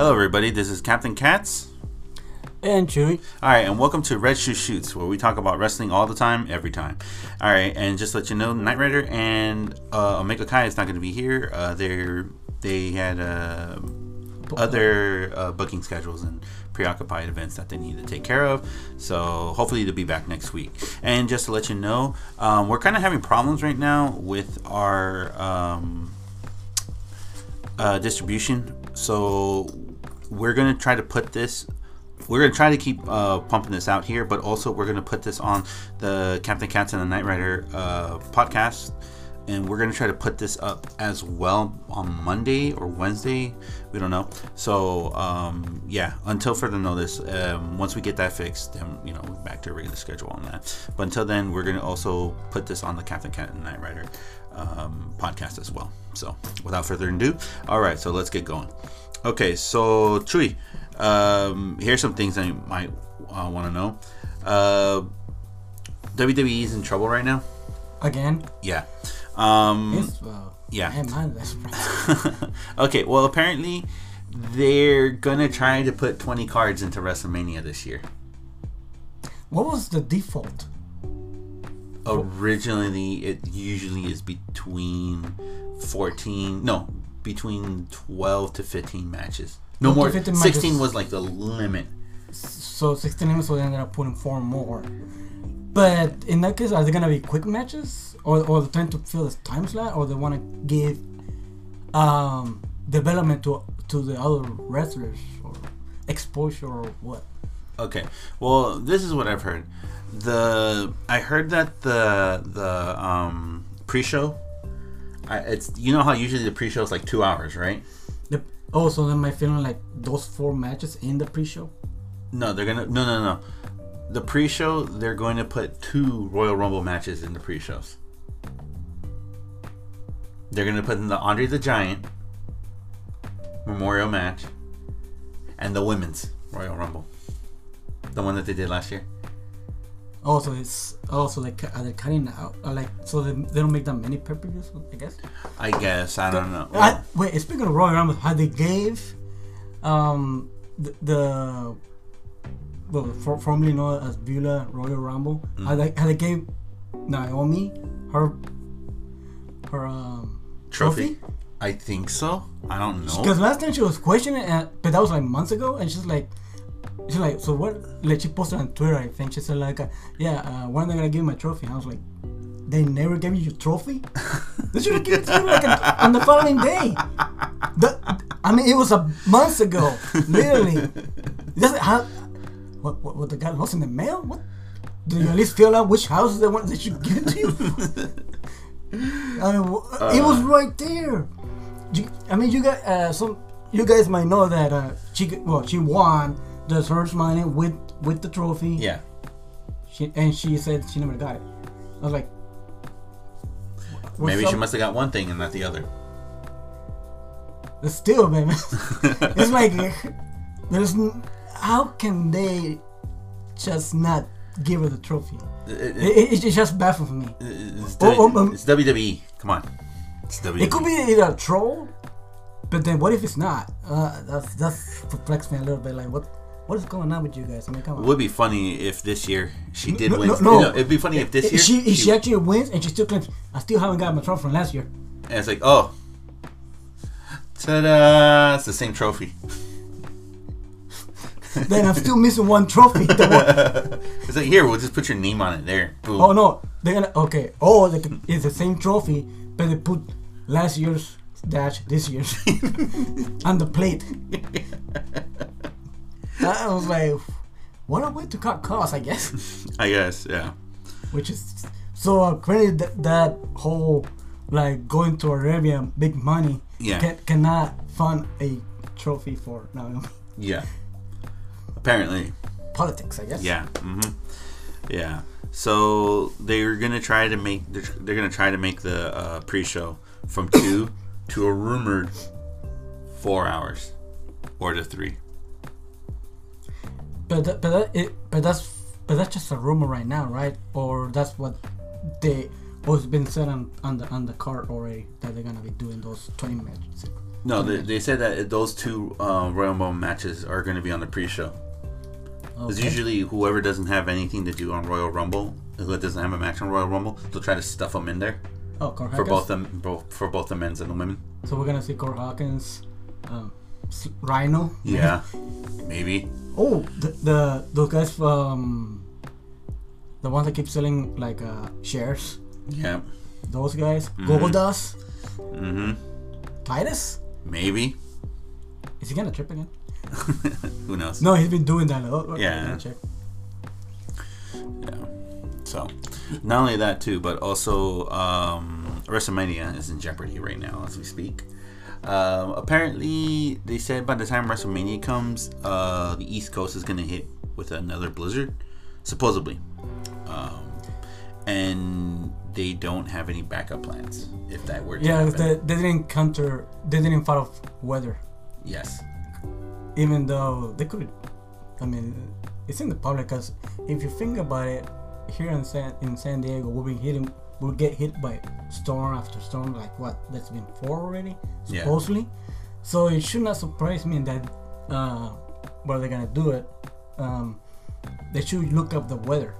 Hello, everybody. This is Captain Katz. And Chewy. All right, and welcome to Red Shoe Shoots, where we talk about wrestling all the time, every time. All right, and just to let you know, Knight Rider and uh, Omega Kai is not going to be here. Uh, they're they had uh, other uh, booking schedules and preoccupied events that they need to take care of. So hopefully they'll be back next week. And just to let you know, um, we're kind of having problems right now with our um, uh, distribution. So we're gonna try to put this. We're gonna try to keep uh, pumping this out here, but also we're gonna put this on the Captain Katz and the Knight Rider uh, podcast and we're gonna try to put this up as well on Monday or Wednesday. We don't know. So um, yeah, until further notice, um, once we get that fixed, then you know back to a regular schedule on that. But until then, we're gonna also put this on the Captain Cat and Knight Rider um, podcast as well. So without further ado, all right, so let's get going. Okay, so Chewy, um, here's some things that you might uh, want to know. Uh, WWE is in trouble right now. Again? Yeah. Um, yeah. Hey, man, that's okay, well, apparently they're gonna try to put 20 cards into WrestleMania this year. what was the default? Originally, it usually is between 14, no, between 12 to 15 matches. No more. 16 matches. was like the limit. So 16 minutes, so they ended up putting four more. But in that case, are they gonna be quick matches, or or trying to fill this time slot, or they want to give um development to to the other wrestlers or exposure or what? Okay. Well, this is what I've heard. The I heard that the the um pre-show I, it's you know how usually the pre-show is like 2 hours, right? The, oh, so then my feeling like those four matches in the pre-show. No, they're going to No, no, no. The pre-show they're going to put two Royal Rumble matches in the pre-shows. They're going to put in the Andre the Giant Memorial match and the women's Royal Rumble. The one that they did last year. Oh, so it's oh, so they're they cutting out uh, like so they, they don't make that many pay-per-views, I guess. I guess I don't know. I, wait, speaking of Royal Rumble, how they gave um the, the well for, formerly known as Moolah Royal Rumble, Mm. how they how they gave Naomi her her um trophy? I think so. I don't know. Because last time she was questioning, uh, but that was like months ago, and she's like, she's like, so what? Like she posted on Twitter, I think she said like, uh, yeah, uh, when are they gonna give me my trophy? And I was like, they never gave you your trophy. they should have given it to you like on the following day. The, I mean, it was a months ago, literally. That's how. What, what? What the guy lost in the mail? What? Do you at least fill out which houses they want? They should give it to you. I mean, wh- it was right there. You, I mean, you got uh, some. You guys might know that uh, she well she won the search money with with the trophy. yeah. She, and she said she never got it. I was like, Maybe she must have got one thing and not the other. But still, man. it's like there's how can they just not give her the trophy? It- It, it- it, it's just baffles me. Uh, it's, Oh, W- oh, um, um, it's WWE. Come on. It's WWE. It could be either a troll, but then what if it's not? Uh, that's that's perplexed me a little bit. Like what what is going on with you guys? I mean, come It would be funny if this year she did No, win. no, no. it'd be funny if this year she, if she actually wins and she still claims, I still haven't got my trophy from last year. and it's like, oh, ta-da! It's the same trophy. Then I'm still missing one trophy. It's like here, we'll just put your name on it. There, boom. oh no, they're gonna okay. Oh, they it's the same trophy, but they put last year's dash this year's on the plate. I was like, what a way to cut costs, I guess. I guess, yeah. Which is so uh, credit that, that whole like going to Arabia, big money, Yeah. can, cannot fund a trophy for Naomi. Yeah. Apparently, Politics, I guess. Yeah. hmm Yeah. So they're gonna try to make they're, they're gonna try to make the uh, pre-show from two to a rumored four hours, or to three. But that, but that, it, but that's but that's just a rumor right now, right? Or that's what they was been said on on the on the card already that they're gonna be doing those twenty matches. No, they, they said that those two uh, Royal Rumble matches are going to be on the pre-show. Because Okay. usually whoever doesn't have anything to do on Royal Rumble, who doesn't have a match on Royal Rumble, they'll try to stuff them in there Oh, Cor for both them, both for both the men's and the women. So we're gonna see Curt Hawkins, um, Rhyno. Yeah, maybe. Oh, the, the those guys from the ones that keep selling like uh, shares. Yeah. Those guys. Mhm. Goldust, Mm-hmm. Titus. Maybe. Is he gonna trip again? Who knows? No, he's been doing that. Oh, oh, Yeah. Check. Yeah. So, not only that too, but also um, WrestleMania is in jeopardy right now as we speak. Um, apparently, they said by the time WrestleMania comes, uh, the East Coast is gonna hit with another blizzard, supposedly, um, and they don't have any backup plans if that were to Yeah, happen. they, they didn't counter. They didn't follow weather, yes. Even though they could. I mean, it's in the public because if you think about it, here in San in San Diego, we'll be hitting. We'll get hit by storm after storm. Like what? That's been four already, Yeah. supposedly. So it should not surprise me that uh, where they're gonna do it. Um, they should look up the weather.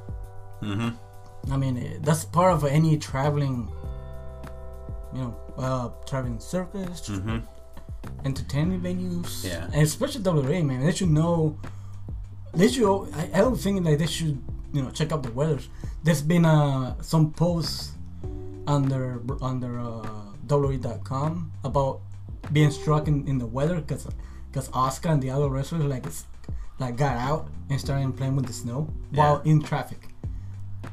Mm-hmm. I mean, eh, that's part of any traveling, you know, uh, traveling circus, Mm-hmm. Entertainment venues. Yeah. And especially WA, man. They should know. They should. I, I don't think that they should, you know, check out the weather. There's been uh, some posts under under uh, WWE.com about being struck in, in the weather because because Oscar and the other wrestlers like like got out and started playing with the snow while in traffic.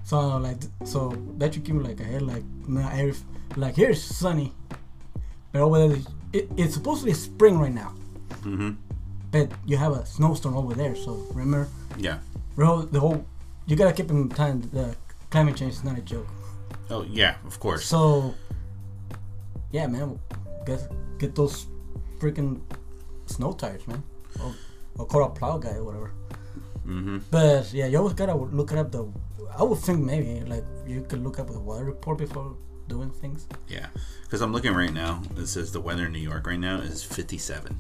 So like so that should keep me like ahead like not every like here's sunny, but over there it, it's supposed to be spring right now, Mm-hmm. but you have a snowstorm over there. So remember, Yeah. bro, the whole you gotta keep in mind the climate change is not a joke. Oh yeah, of course. So yeah, man, get get those freaking snow tires, man, or, or call a plow guy or whatever. Mm-hmm. But yeah, you always gotta look it up. The I would think maybe like you could look up the weather report before doing things. Yeah, because I'm looking right now. It says the weather in New York right now is 57.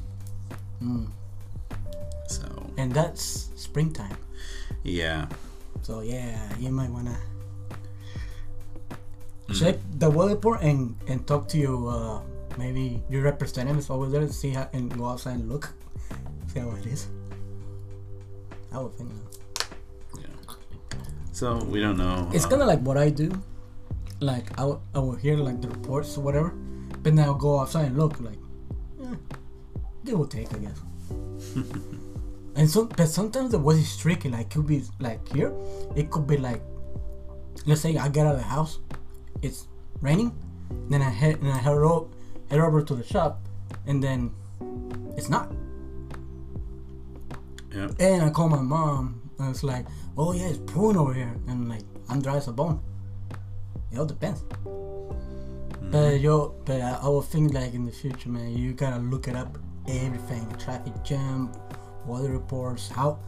Mm. So And that's springtime. yeah, So yeah, you might wanna Mm. check the weather report and and talk to your uh, maybe your representatives over there. See how and go outside and look, see how it is. I would think. so. yeah. So we don't know. It's uh, kind of like what I do. Like I will, I will hear like the reports or whatever, but then I'll go outside and look like, eh, give or take, I guess. and so, but sometimes the weather is tricky. Like could be like here, it could be like, let's say I get out of the house, it's raining, then I head and I head over, head over to the shop, and then it's not. yeah. And I call my mom, and it's like, oh yeah, it's pouring over here, and like I'm dry as a bone. It all depends. But yo, but I, I would think like in the future, man, you gotta look it up, everything, traffic jam, weather reports, how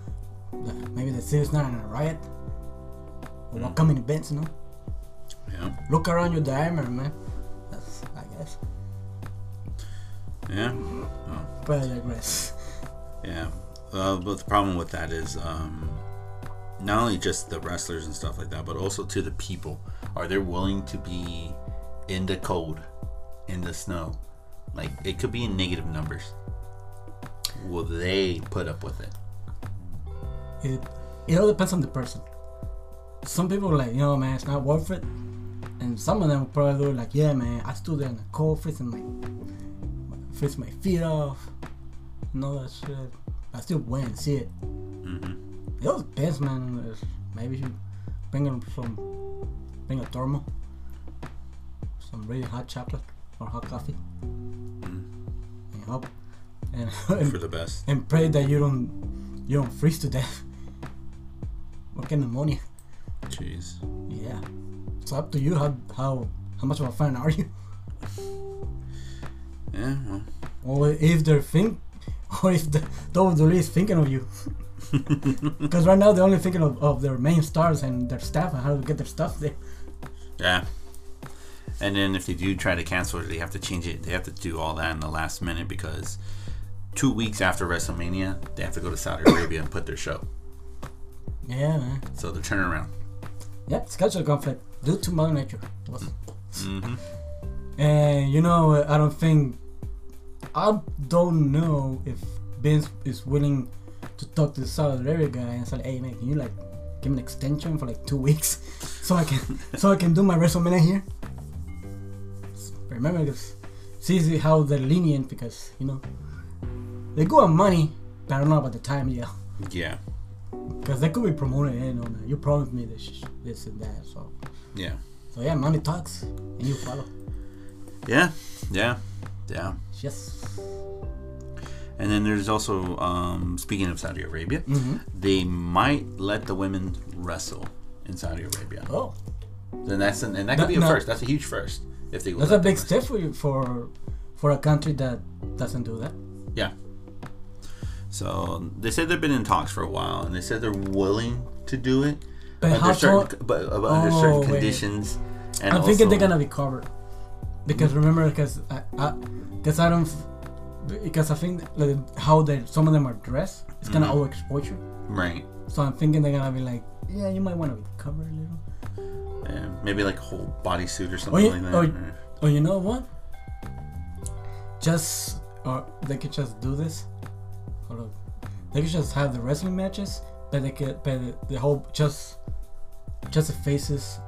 the, maybe the city's not in a riot, or upcoming events, you know. Yeah. Look around your diameter, man. That's I guess. Yeah. Oh, But I digress. yeah. Uh, but the problem with that is um, not only just the wrestlers and stuff like that, but also to the people. Are they willing to be in the cold, in the snow? Like it could be in negative numbers. Will they put up with it? It it all depends on the person. Some people are like, you know, man, it's not worth it. And some of them probably like, yeah, man, I stood there in the cold, freezing my, freeze my feet off, and all that shit. I still went and see it. Mm-hmm. It all depends, man. Maybe you bring them some, bring a thermal, some really hot chocolate or hot coffee, mm. and hope, and, For the best. and pray that you don't you don't freeze to death or get pneumonia. Jeez. Yeah, it's up to you how how how much of a fan are you, Yeah. Well. or if they're think, or if the WWE is thinking of you. Because right now they're only thinking of, of their main stars and their staff and how to get their stuff there. Yeah. And then if they do try to cancel it, they have to change it. They have to do all that in the last minute because two weeks after WrestleMania, they have to go to Saudi Arabia and put their show. Yeah, man. So they're turning around. Yep, schedule conflict due to Mother Nature. Was- hmm And you know, I don't think, I don't know if Vince is willing to talk to the Saudi Arabia guy and say, "Hey, man, can you like give me an extension for like two weeks so I can so I can do my WrestleMania here?" Remember, because see how they're lenient because you know they go on money, but I don't know about the time, yeah. Yeah. Because they could be promoting, you know, you promised me this, this and that, so. Yeah. So yeah, money talks, and you follow. Yeah. Yeah. Yeah. Yes. And then there's also, um, speaking of Saudi Arabia, Mm-hmm. they might let the women wrestle in Saudi Arabia. Oh, Then that's an, and that could be a no. first. That's a huge first if they. that's a big step for you for for a country that doesn't do that. Yeah. So they said they've been in talks for a while, and they said they're willing to do it, But under how certain, tall? but, under Oh, certain wait. conditions. And I'm thinking they're gonna be covered because remember, because I, I, because I don't, because I think like, how they some of them are dressed, it's gonna Mhm. overexpose you. right. So I'm thinking they're gonna be like, yeah, you might want to be covered a little. Yeah, maybe like a whole bodysuit or something you, like that. oh, or- oh, you know what? Just or they could just do this. Hold on. They could just have the wrestling matches, but they could, but the, the whole just, just the faces,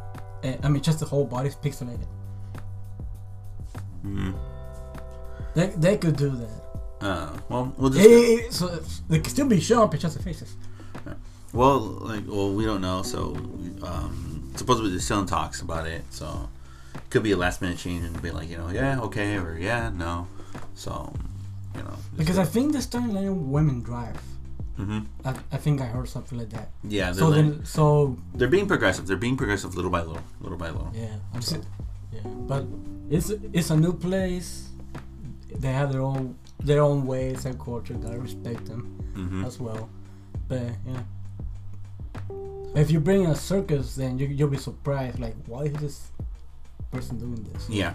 eh, I mean, just the whole body's pixelated. Mhm. They, they could do that. Uh, well, we'll just. Eh, so they could still be showing just the faces. Well, like, well, we don't know. So, um, supposedly they're still in talks about it. So, it could be a last minute change and be like, you know, yeah, okay, or yeah, no. So, you know. Because I think they're starting letting women drive. Mhm. I, I think I heard something like that. Yeah, So like- then, so they're being progressive. They're being progressive little by little, little by little. Yeah, I'm si- yeah, but it's it's a new place. They have their own their own ways and culture. Gotta respect them hmm as well. But yeah, if you bring a circus, then you you'll be surprised. Like, why is this person doing this? Yeah.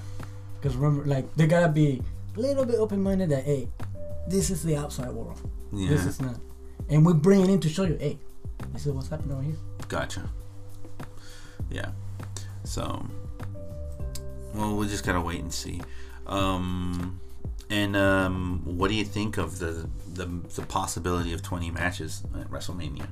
Because remember, like they gotta be a little bit open minded. That hey, this is the outside world. Yeah. This is not, and we bring it in to show you. Hey, this is what's happening over here. Gotcha. Yeah. So, well, we just gotta wait and see. Um, and um, what do you think of the, the the possibility of twenty matches at WrestleMania?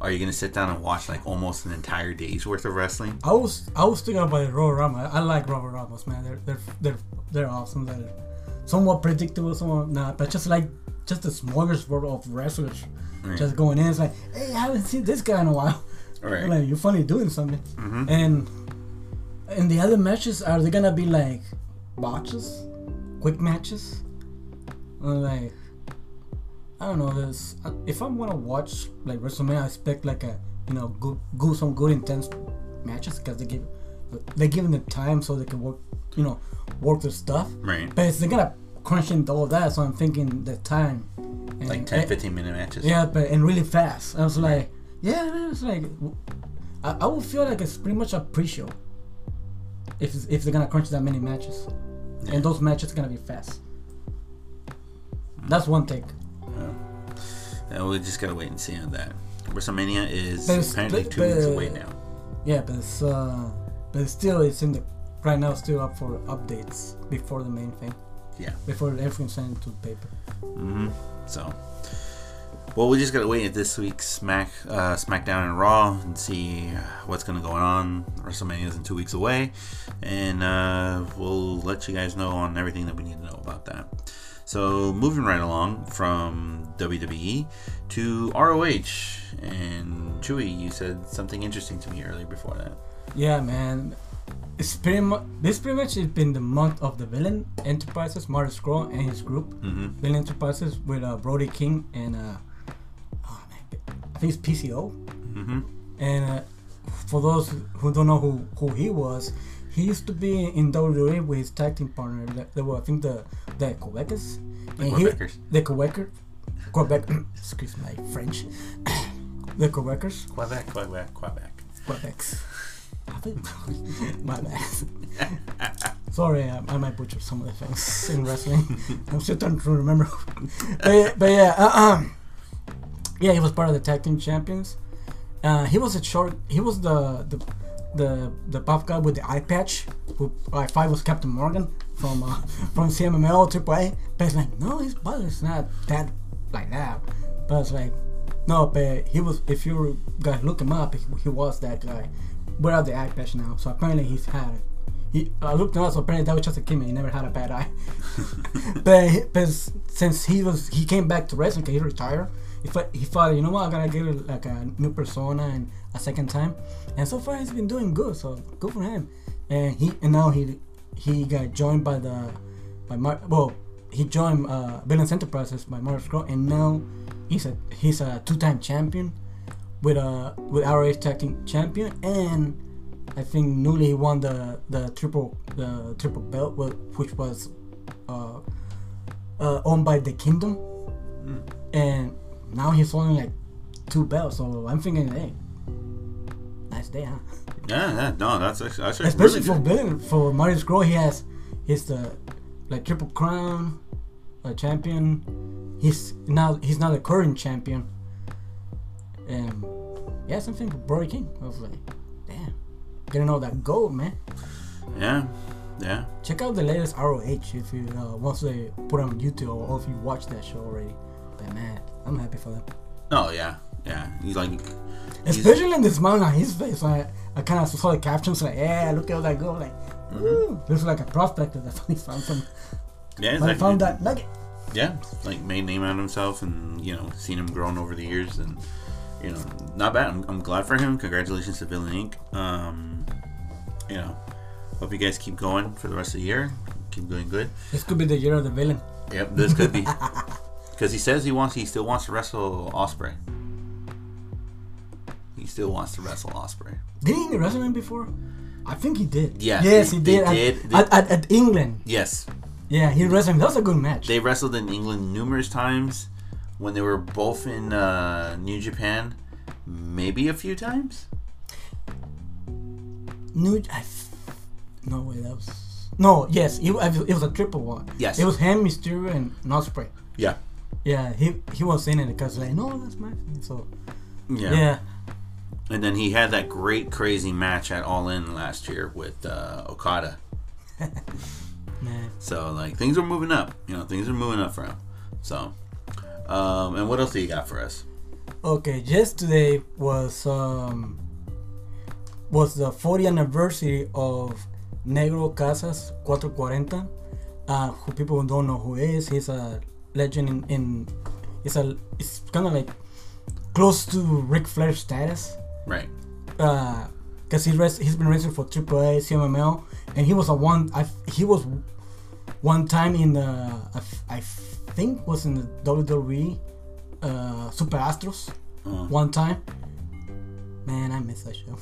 Are you gonna sit down and watch like almost an entire day's worth of wrestling? I was I was thinking about the Royal Rumble. I, I like Royal Rumbles, man. They're they're they're they're awesome. They're somewhat predictable, somewhat not, but just like just the smallest smorgasbord of wrestlers Right. just going in. It's like, hey, I haven't seen this guy in a while. Right. Like you're funny doing something. Mhm. And and the other matches are they gonna be like botches, quick matches, like I don't know. There's if I'm gonna watch like WrestleMania, I expect like a you know good, good some good intense matches because they give they give them the time so they can work you know work their stuff. Right. But it's, they're gonna crunch into all that, so I'm thinking the time. And, Like 10, 15 minute matches. yeah, but and really fast. I was like, yeah, it's like, I, I would feel like it's pretty much a pre-show. If if they're gonna crunch that many matches, Yeah. and those matches are gonna be fast. That's one take. Uh, we just gotta wait and see on that. WrestleMania is But apparently but- two weeks away now. Yeah, but it's uh, but still it's in the right now still up for updates before the main thing, Yeah. before everything's sent to paper. hmm So, well, we just gotta wait at this week's Smack uh, SmackDown and Raw and see what's gonna go on. WrestleMania is in two weeks away, and uh, we'll let you guys know on everything that we need to know about that. So, moving right along from WWE to ROH, and Chewy, you said something interesting to me earlier before that. Yeah, man. It's pretty much this pretty much has been the month of the villain enterprises, Marty Scurll and his group. Mm-hmm. Villain Enterprises with uh, Brody King and uh, I think it's PCO. Mm-hmm. And uh, for those who don't know who, who he was, he used to be in WWE with his tag team partner. They- were, I think, the the Quebecers. The And he- Quebecers. The Quebecer. Quebec. excuse my French. the Quebecers. Quebec, Quebec, Quebec. Quebecs. My bad. Sorry, I, I might butcher some of the things in wrestling. I'm still trying to remember. but, yeah- but yeah, uh, um, yeah, he was part of the tag team champions. Uh, he was a short. He was the the the the buff guy with the eye patch. Who I thought was Captain Morgan from uh, from CMLL AAA. But it's like no, his body is not that like that. But it's like no, but he was. If you guys look him up, he, he was that guy without the eye patch now. So apparently he's had it. He, I looked him up, so apparently that was just a gimmick. He never had a bad eye. but, but since he was, he came back to wrestling he retired. He thought, he thought, you know what, I gotta give it like a new persona and a second time. And so far, he's been doing good. So good for him. And he and now he he got joined by the by Mar- well he joined uh, Villains Enterprises by Mark Scurll, and now he's a he's a two-time champion with a with ROH Tag Team Champion, and I think newly he won the the triple the triple belt, which was uh, uh, owned by the Kingdom, and now he's holding like two belts. So I'm thinking, hey, nice day, huh? Yeah, yeah, no, that's actually, that's actually Especially really for good. Villain, for Mario Scurll, he has he's the like triple crown, a champion. He's now he's not a current champion. And yeah, something for Brody King. I was like, damn, getting all that gold, man. Yeah, yeah. Check out the latest ROH if you uh, once they put on YouTube or, or if you watch that show already. But man, I'm happy for them. Oh yeah, yeah. He's like, he's, Especially in this smile on his face, I, I kind of saw the captions like, yeah, look at all that girl. Like, woo. Looks like a prospector that finally found some. yeah, like, found that nugget. yeah, like made name out of himself, and you know, seen him growing over the years, and you know, not bad. I'm, I'm glad for him. Congratulations to Villain Inc. Um, you know, hope you guys keep going for the rest of the year. Keep doing good. This could be the year of the villain. Yep, this could be because he says he wants, he still wants to wrestle Ospreay. He still wants to wrestle Ospreay. Did he wrestle him before? I think he did. Yeah, Yes, they- he they did. At, did. They- At, at, at England. Yes, Yeah, he wrestled him. That was a good match. they wrestled in England numerous times when they were both in uh, New Japan. Maybe a few times. New. I no way. That was. No. Yes. It, it was a triple one. Yes. It was him, Mysterio, and Ospreay. Yeah. Yeah. He he was in it because like no, that's my thing. So Yeah. yeah. And then he had that great crazy match at All In last year with uh, Okada. Man. So like things are moving up. You know, things are moving up for him. So, um, and what else do you got for us? Okay, yesterday was um was the 40th anniversary of Negro Casas 440. Uh, who people don't know who he is, he's a legend in, in it's a it's kind of like close to Ric Flair status. Right. Uh, cause he's rest, he's been wrestling for AAA, CMLL, and he was a one. I he was one time in the I, f- I think was in the WWE uh, Super Astros Oh. one time. Man, I miss that show.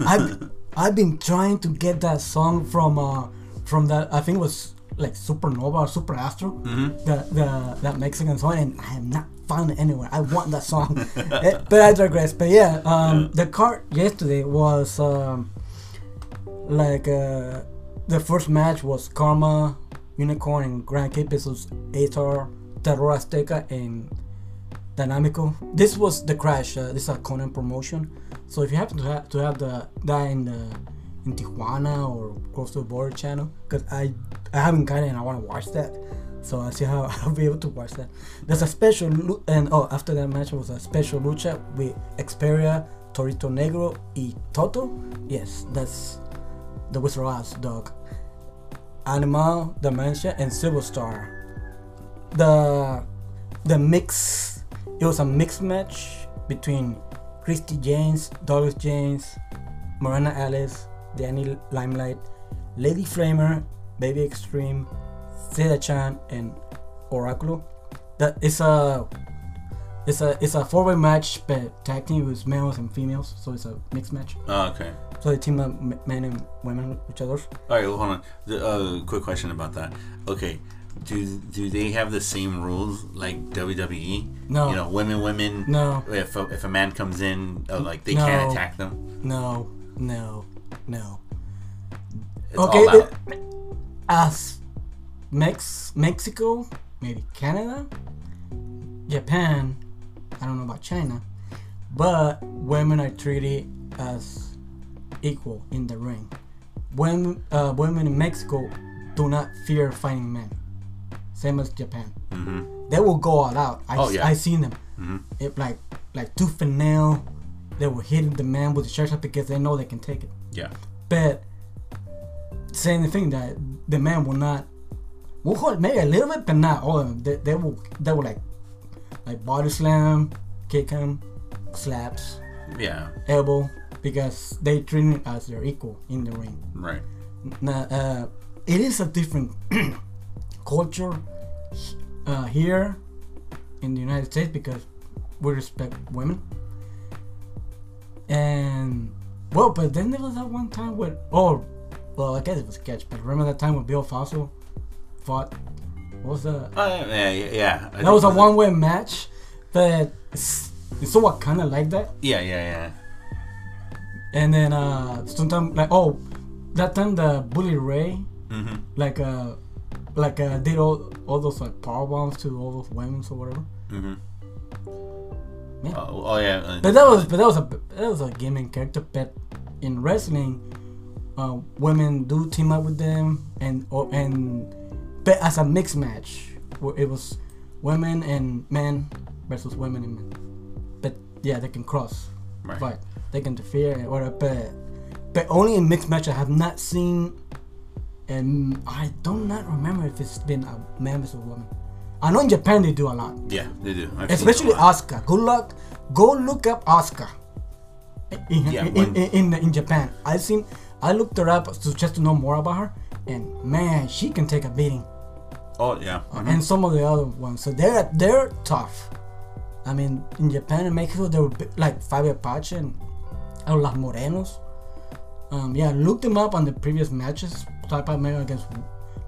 I've I've been trying to get that song from uh from that I think it was like Supernova or Super Astro, Mhm. the the that Mexican song, and I have not found it anywhere. I want that song, Eh, but I digress. But yeah, um, the card yesterday was um like uh the first match was Karma, Unicorn, and Grand Cape versus Atar, Terror Azteca, and Dynamico. This was the crash. Uh, this is a Conan promotion. So if you happen to have to have the that in the in Tijuana or close to the border channel, because I I haven't got it and I want to watch that. So I see how I'll be able to watch that. There's a special and oh after that match was a special lucha with Xperia, Torito Negro, y Toto. Yes, that's the Wizard of Oz dog. Animal, Dementia, and Silver Star. The the mix it was a mixed match between Christy James, Douglas James, Miranda Alice, Danny Limelight, Lady Flamer, Baby Extreme, Zeta-chan, and Oraculo. That is a it's a it's a four way match, but tag team with males and females, so it's a mixed match. Oh, okay. So they team up men and women each other. All right. Well, hold on. The, uh, quick question about that. Okay. Do do they have the same rules like WWE? No. You know, women, women. No, If a, if a man comes in, uh, like they No. can't attack them. no, no. No. It's okay, it- as Mex Mexico, maybe Canada, Japan, I don't know about China, but women are treated as equal in the ring. Women, uh, women in Mexico do not fear fighting men, same as Japan. Mhm. They will go all out. I, Oh, yeah. I seen them. Mhm. It like like tooth and nail. They will hit the man with the shirt off because they know they can take it. Yeah. But same thing that the man will not will hold maybe a little bit, but not all of them. They, they will they will like like body slam, kick him, slaps, Yeah. elbow because they treat him as their equal in the ring. Right. Now, uh, it is a different culture uh, here in the United States because we respect women. And well, but then there was that one time where oh, well, I guess it was sketch. But remember that time when Bill Fossil fought? What was that? Oh, yeah. Yeah. yeah. I That was a one-way match, but it's, it's kind of like that. Yeah. Yeah. Yeah. And then uh, sometimes like oh, that time the Bully Ray Mm-hmm. like uh like uh did all all those like power bombs to all those women or whatever. Mm-hmm. Yeah. Oh, oh yeah. uh, But that was but that was a that was a gaming character. But in wrestling, uh, women do team up with them and or and but as a mixed match, where it was women and men versus women and men. But yeah, they can cross, Right. they can interfere whatever. But but only in mixed match I have not seen, and I do not remember if it's been a man versus woman. I know in Japan they do a lot. Yeah, they do. I've Especially Oscar. Good luck. Go look up Oscar. In, Yeah, in, in, in, in Japan. I've seen I looked her up to just to know more about her and man, she can take a beating. Oh yeah. mhm. And some of the other ones. So they're they're tough. I mean, in Japan and Mexico they were like Fabio Pache and uh, Los Morenos. Um, yeah, look them up on the previous matches. Type out maybe against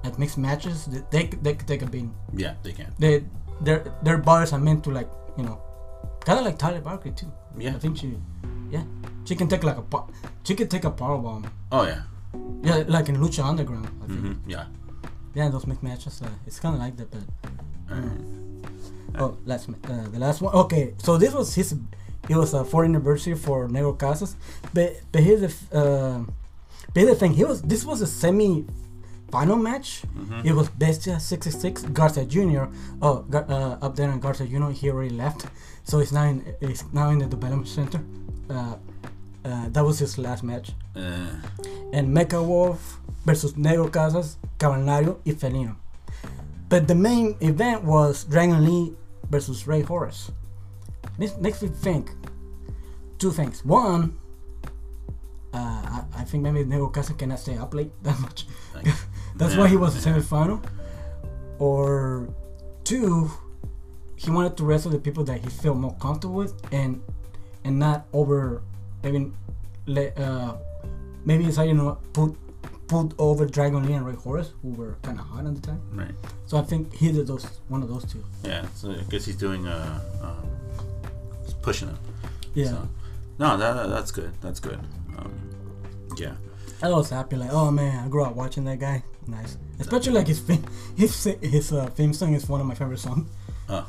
like mixed matches. They they, they could take a beating Yeah, they can. they their their bodies are meant to like you know kind of like Taya Valkyrie too. Yeah. I think she yeah she can take like a po- she can take a power bomb Oh yeah. yeah like in Lucha Underground I think hmm Yeah. yeah those mixed matches uh, it's kind of like that but Alright. oh last uh, the last one okay so this was his it was a fourth anniversary for Negro Casas but but here's the uh, but here's the thing he was this was a semi final match Mhm. it was Bestia 66 Garza Jr. Oh, uh, up there in Garza Jr. He already left, so it's now in it's now in the development center. Uh, uh, that was his last match. Uh, And Mecha Wolf versus Negro Casas, Cavernario, y Felino. But the main event was Dragon Lee versus Rey Horus. This makes me think two things. One, uh, I, I think maybe Negro Casas cannot stay up late that much. That's yeah, why he was the yeah. semifinal. Or two, he wanted to wrestle the people that he felt more comfortable with and and not over maybe let uh maybe it's how you know put put over Dragon Lee and Rey Horus who were kinda hot at the time. Right. So I think he did those one of those two. Yeah. So I guess he's doing uh, um, he's pushing it. Yeah. So, no, that, that- that's good. That's good. Um, yeah. I was happy, like, oh man, I grew up watching that guy. Nice. Especially like his theme, his his uh, theme song is one of my favorite songs. Oh.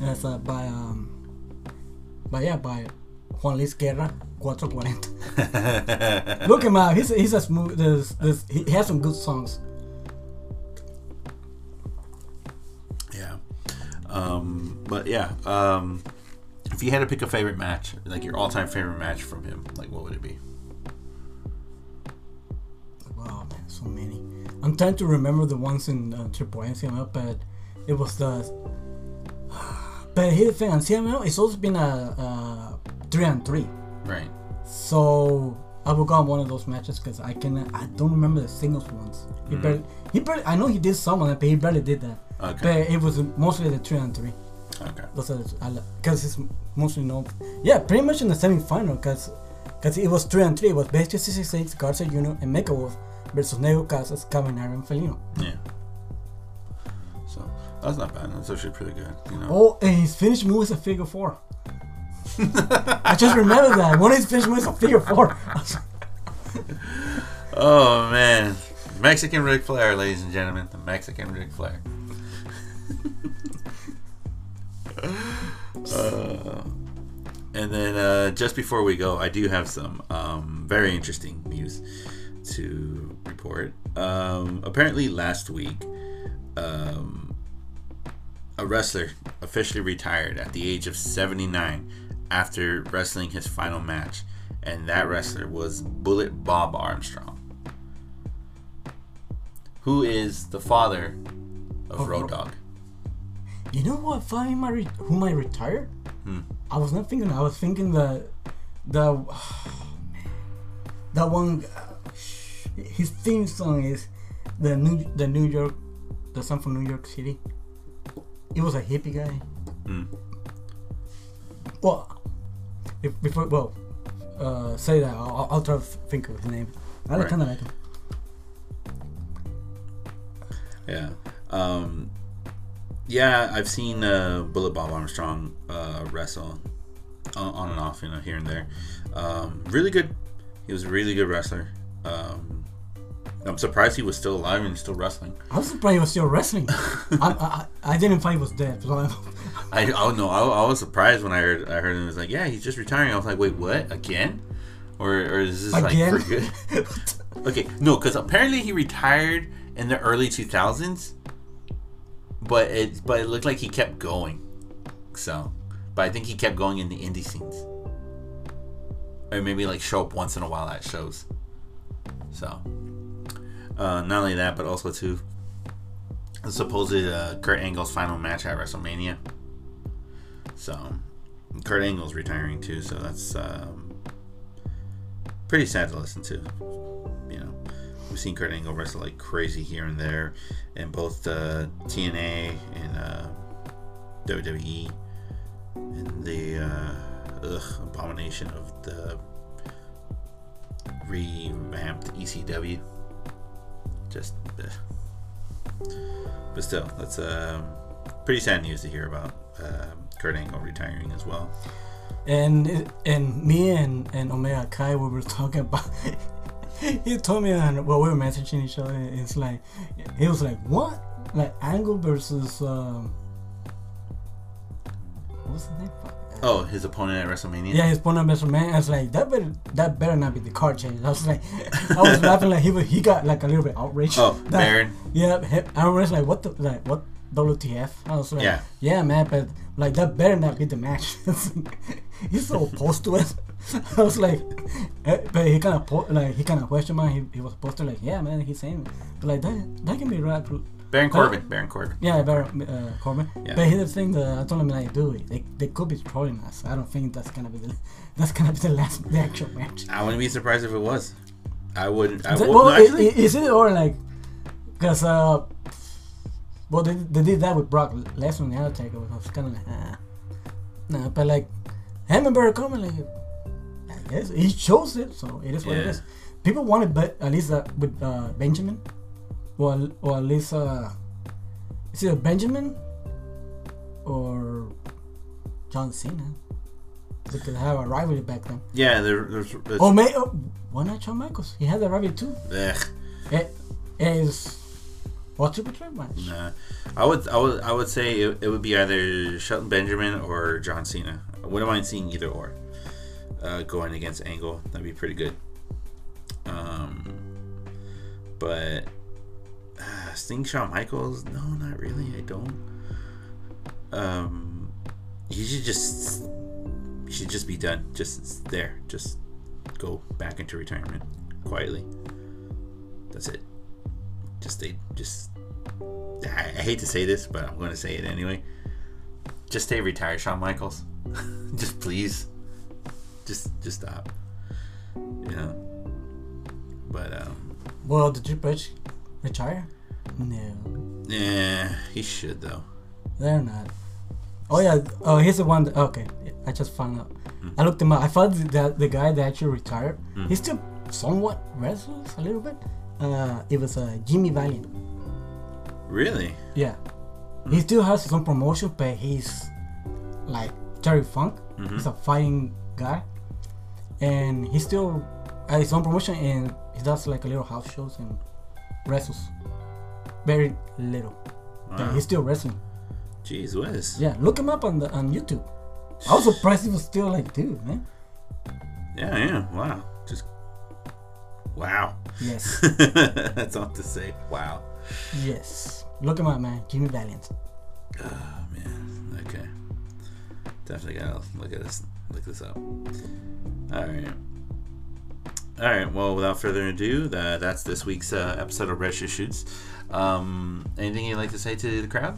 And it's uh, by um, by yeah, by Juan Luis Guerra, 440. Look him up. He's he's a smooth. There's, there's, he has some good songs. yeah. Um, but yeah. Um, if you had to pick a favorite match, like your all-time favorite match from him, like what would it be? Wow, man, so many. I'm trying to remember the ones in uh, Triple A and CML, but it was the. But here's the thing on CML, it's also been a, a three on three. Right. So I will go on one of those matches because I can I don't remember the singles ones. He Mhm. barely, he barely, I know he did some of it, but he barely did that. Okay. But it was mostly the three on three. Okay. Those are because it's mostly known. Yeah, pretty much in the semi-final because because it was three on three. It was Bestia 66, Garza Jr. and Mecha Wolf versus Negro Casas, Caminero, and Felino. Yeah. That's not bad. That's actually pretty good. You know. Oh, and his finish move is a figure four. I just remember that one of his finish moves is a figure four. I was like, oh man, Mexican Ric Flair, ladies and gentlemen, the Mexican Ric Flair. uh, and then uh, just before we go, I do have some um, very interesting news to report. Um, apparently, last week, um, a wrestler officially retired at the age of 79 after wrestling his final match, and that wrestler was Bullet Bob Armstrong, who is the father of Of Road Ro- Dogg. You know what? Find my re- who might retire? Hmm. I was not thinking. I was thinking the the oh, that one. Uh, his theme song is the New the New York, the song from New York City. He was a hippie guy. Hmm. Well, if, before well, uh, say that I'll, I'll try to think of his name. I Right. kind of like him. Yeah. Um, yeah, I've seen uh, Bullet Bob Armstrong uh, wrestle on, on and off, you know, here and there. Um, really good. He was a really good wrestler. Um, I'm surprised he was still alive and still wrestling. I was surprised he was still wrestling. I, I I didn't find he was dead. So I, I oh no, I, I was surprised when I heard I heard him was like, yeah, he's just retiring. I was like, wait, what again? Or or is this Again? like for good? Okay, no, because apparently he retired in the early 2000s, but it but it looked like he kept going. So, but I think he kept going in the indie scenes, or maybe like show up once in a while at shows. So, uh, not only that, but also to the supposed uh, Kurt Angle's final match at WrestleMania. So, Kurt Angle's retiring too, so that's um, pretty sad to listen to you know, we've seen Kurt Angle wrestle like crazy here and there in both uh, TNA and uh, WWE, and the uh, ugh, abomination of the revamped ECW. Just, ugh. but still, that's um, pretty sad news to hear about um Kurt Angle retiring as well. and and me and and Omega Kai we were talking about. he told me and well we were messaging each other. It's like he was like what like Angle versus um what's the name? Oh, his opponent at WrestleMania. Yeah, his opponent best man. I was like, that better that better not be the card change. I was like, I was laughing like he was, he got like a little bit outraged. Oh, That- Baron. Yeah, I was like, what the like what WTF? I was like, Yeah. yeah, man, but like that better not be the match. He's so opposed to it. I was like, eh, but he kind of po- like he kind of questioned me. He, he was to like, yeah, man, he's saying, but like that that can be right. Baron Huh? Corbin. Baron Corbin. Yeah, better uh, Corbin. Yeah. But here's the thing that I told him like, dude, they, they could be trolling us. I don't think that's gonna be the that's gonna be the last the actual match. I wouldn't be surprised if it was. I wouldn't. I Is it- would, well, no, actually, i- is it or like, cause uh, well they, they did that with Brock Lesnar in the Undertaker. I was kind of like, ah, no, but like, him and Baron Corbin, like, I guess he chose it, so it is what it Yeah. is. People wanted, but at least uh, with uh, Benjamin, or or at least uh, it's either Benjamin or John Cena. They could have a rivalry back then. yeah. There, there's. there's Oh, may, oh, why not Shawn Michaels? He had a rivalry too. ugh, It is what triple threat match. nah. I would. I would. I would say it, it would be either Shelton Benjamin or John Cena. I wouldn't mind seeing either or. Uh, going against Angle, that'd be pretty good. Um, but uh, Sting Shawn Michaels, no, not really. I don't. Um, he should just. He should just be done. Just there. Just go back into retirement quietly. That's it. Just stay. Just. I, I hate to say this, but I'm going to say it anyway. Just stay retired, Shawn Michaels. just please. Just just stop. You know. But um. Well, did Triple H retire? No, Yeah, he should though. they're not. Oh yeah. Oh, here's the one. That, okay, I just found out. I looked him up. I found that the guy that actually retired. He still somewhat wrestles a little bit. Uh, it was uh, Jimmy Valiant. Really? Yeah. He still has some promotion, but he's like Terry Funk. He's a fighting guy, and he still at his own promotion and he does like a little house shows and wrestles. Very little. Wow. he's still wrestling. Jeez whiz. Yeah, look him up on the on YouTube. I was surprised he was still like, dude, man. Yeah, yeah. Wow. Just wow. Yes, That's all to say. Wow. yes. Look him up, man. Jimmy Valiant. Oh man. Okay. Definitely gotta look at this. Look this up. All right. All right. Well, without further ado, that that's this week's uh, episode of Red Shoe Shoots. Um, anything you'd like to say to the crowd?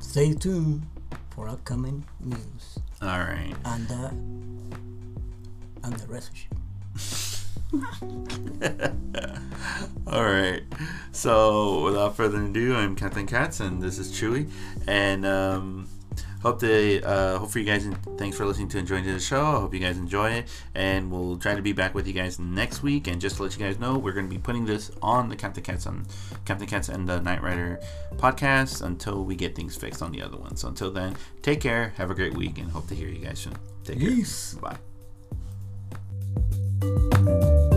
Stay tuned for upcoming news All right. and the and the rest of. All right. So, without further ado, I'm Captain Katz, and this is Chewy, and um, hope to uh, hope for you guys. And thanks for listening to and enjoying the show. I hope you guys enjoy it, and we'll try to be back with you guys next week. And just to let you guys know, we're going to be putting this on the Captain Katz on Captain Katz and the Knight Rider podcast until we get things fixed on the other one. So until then, take care, have a great week, and hope to hear you guys soon. Take Peace. care. Bye.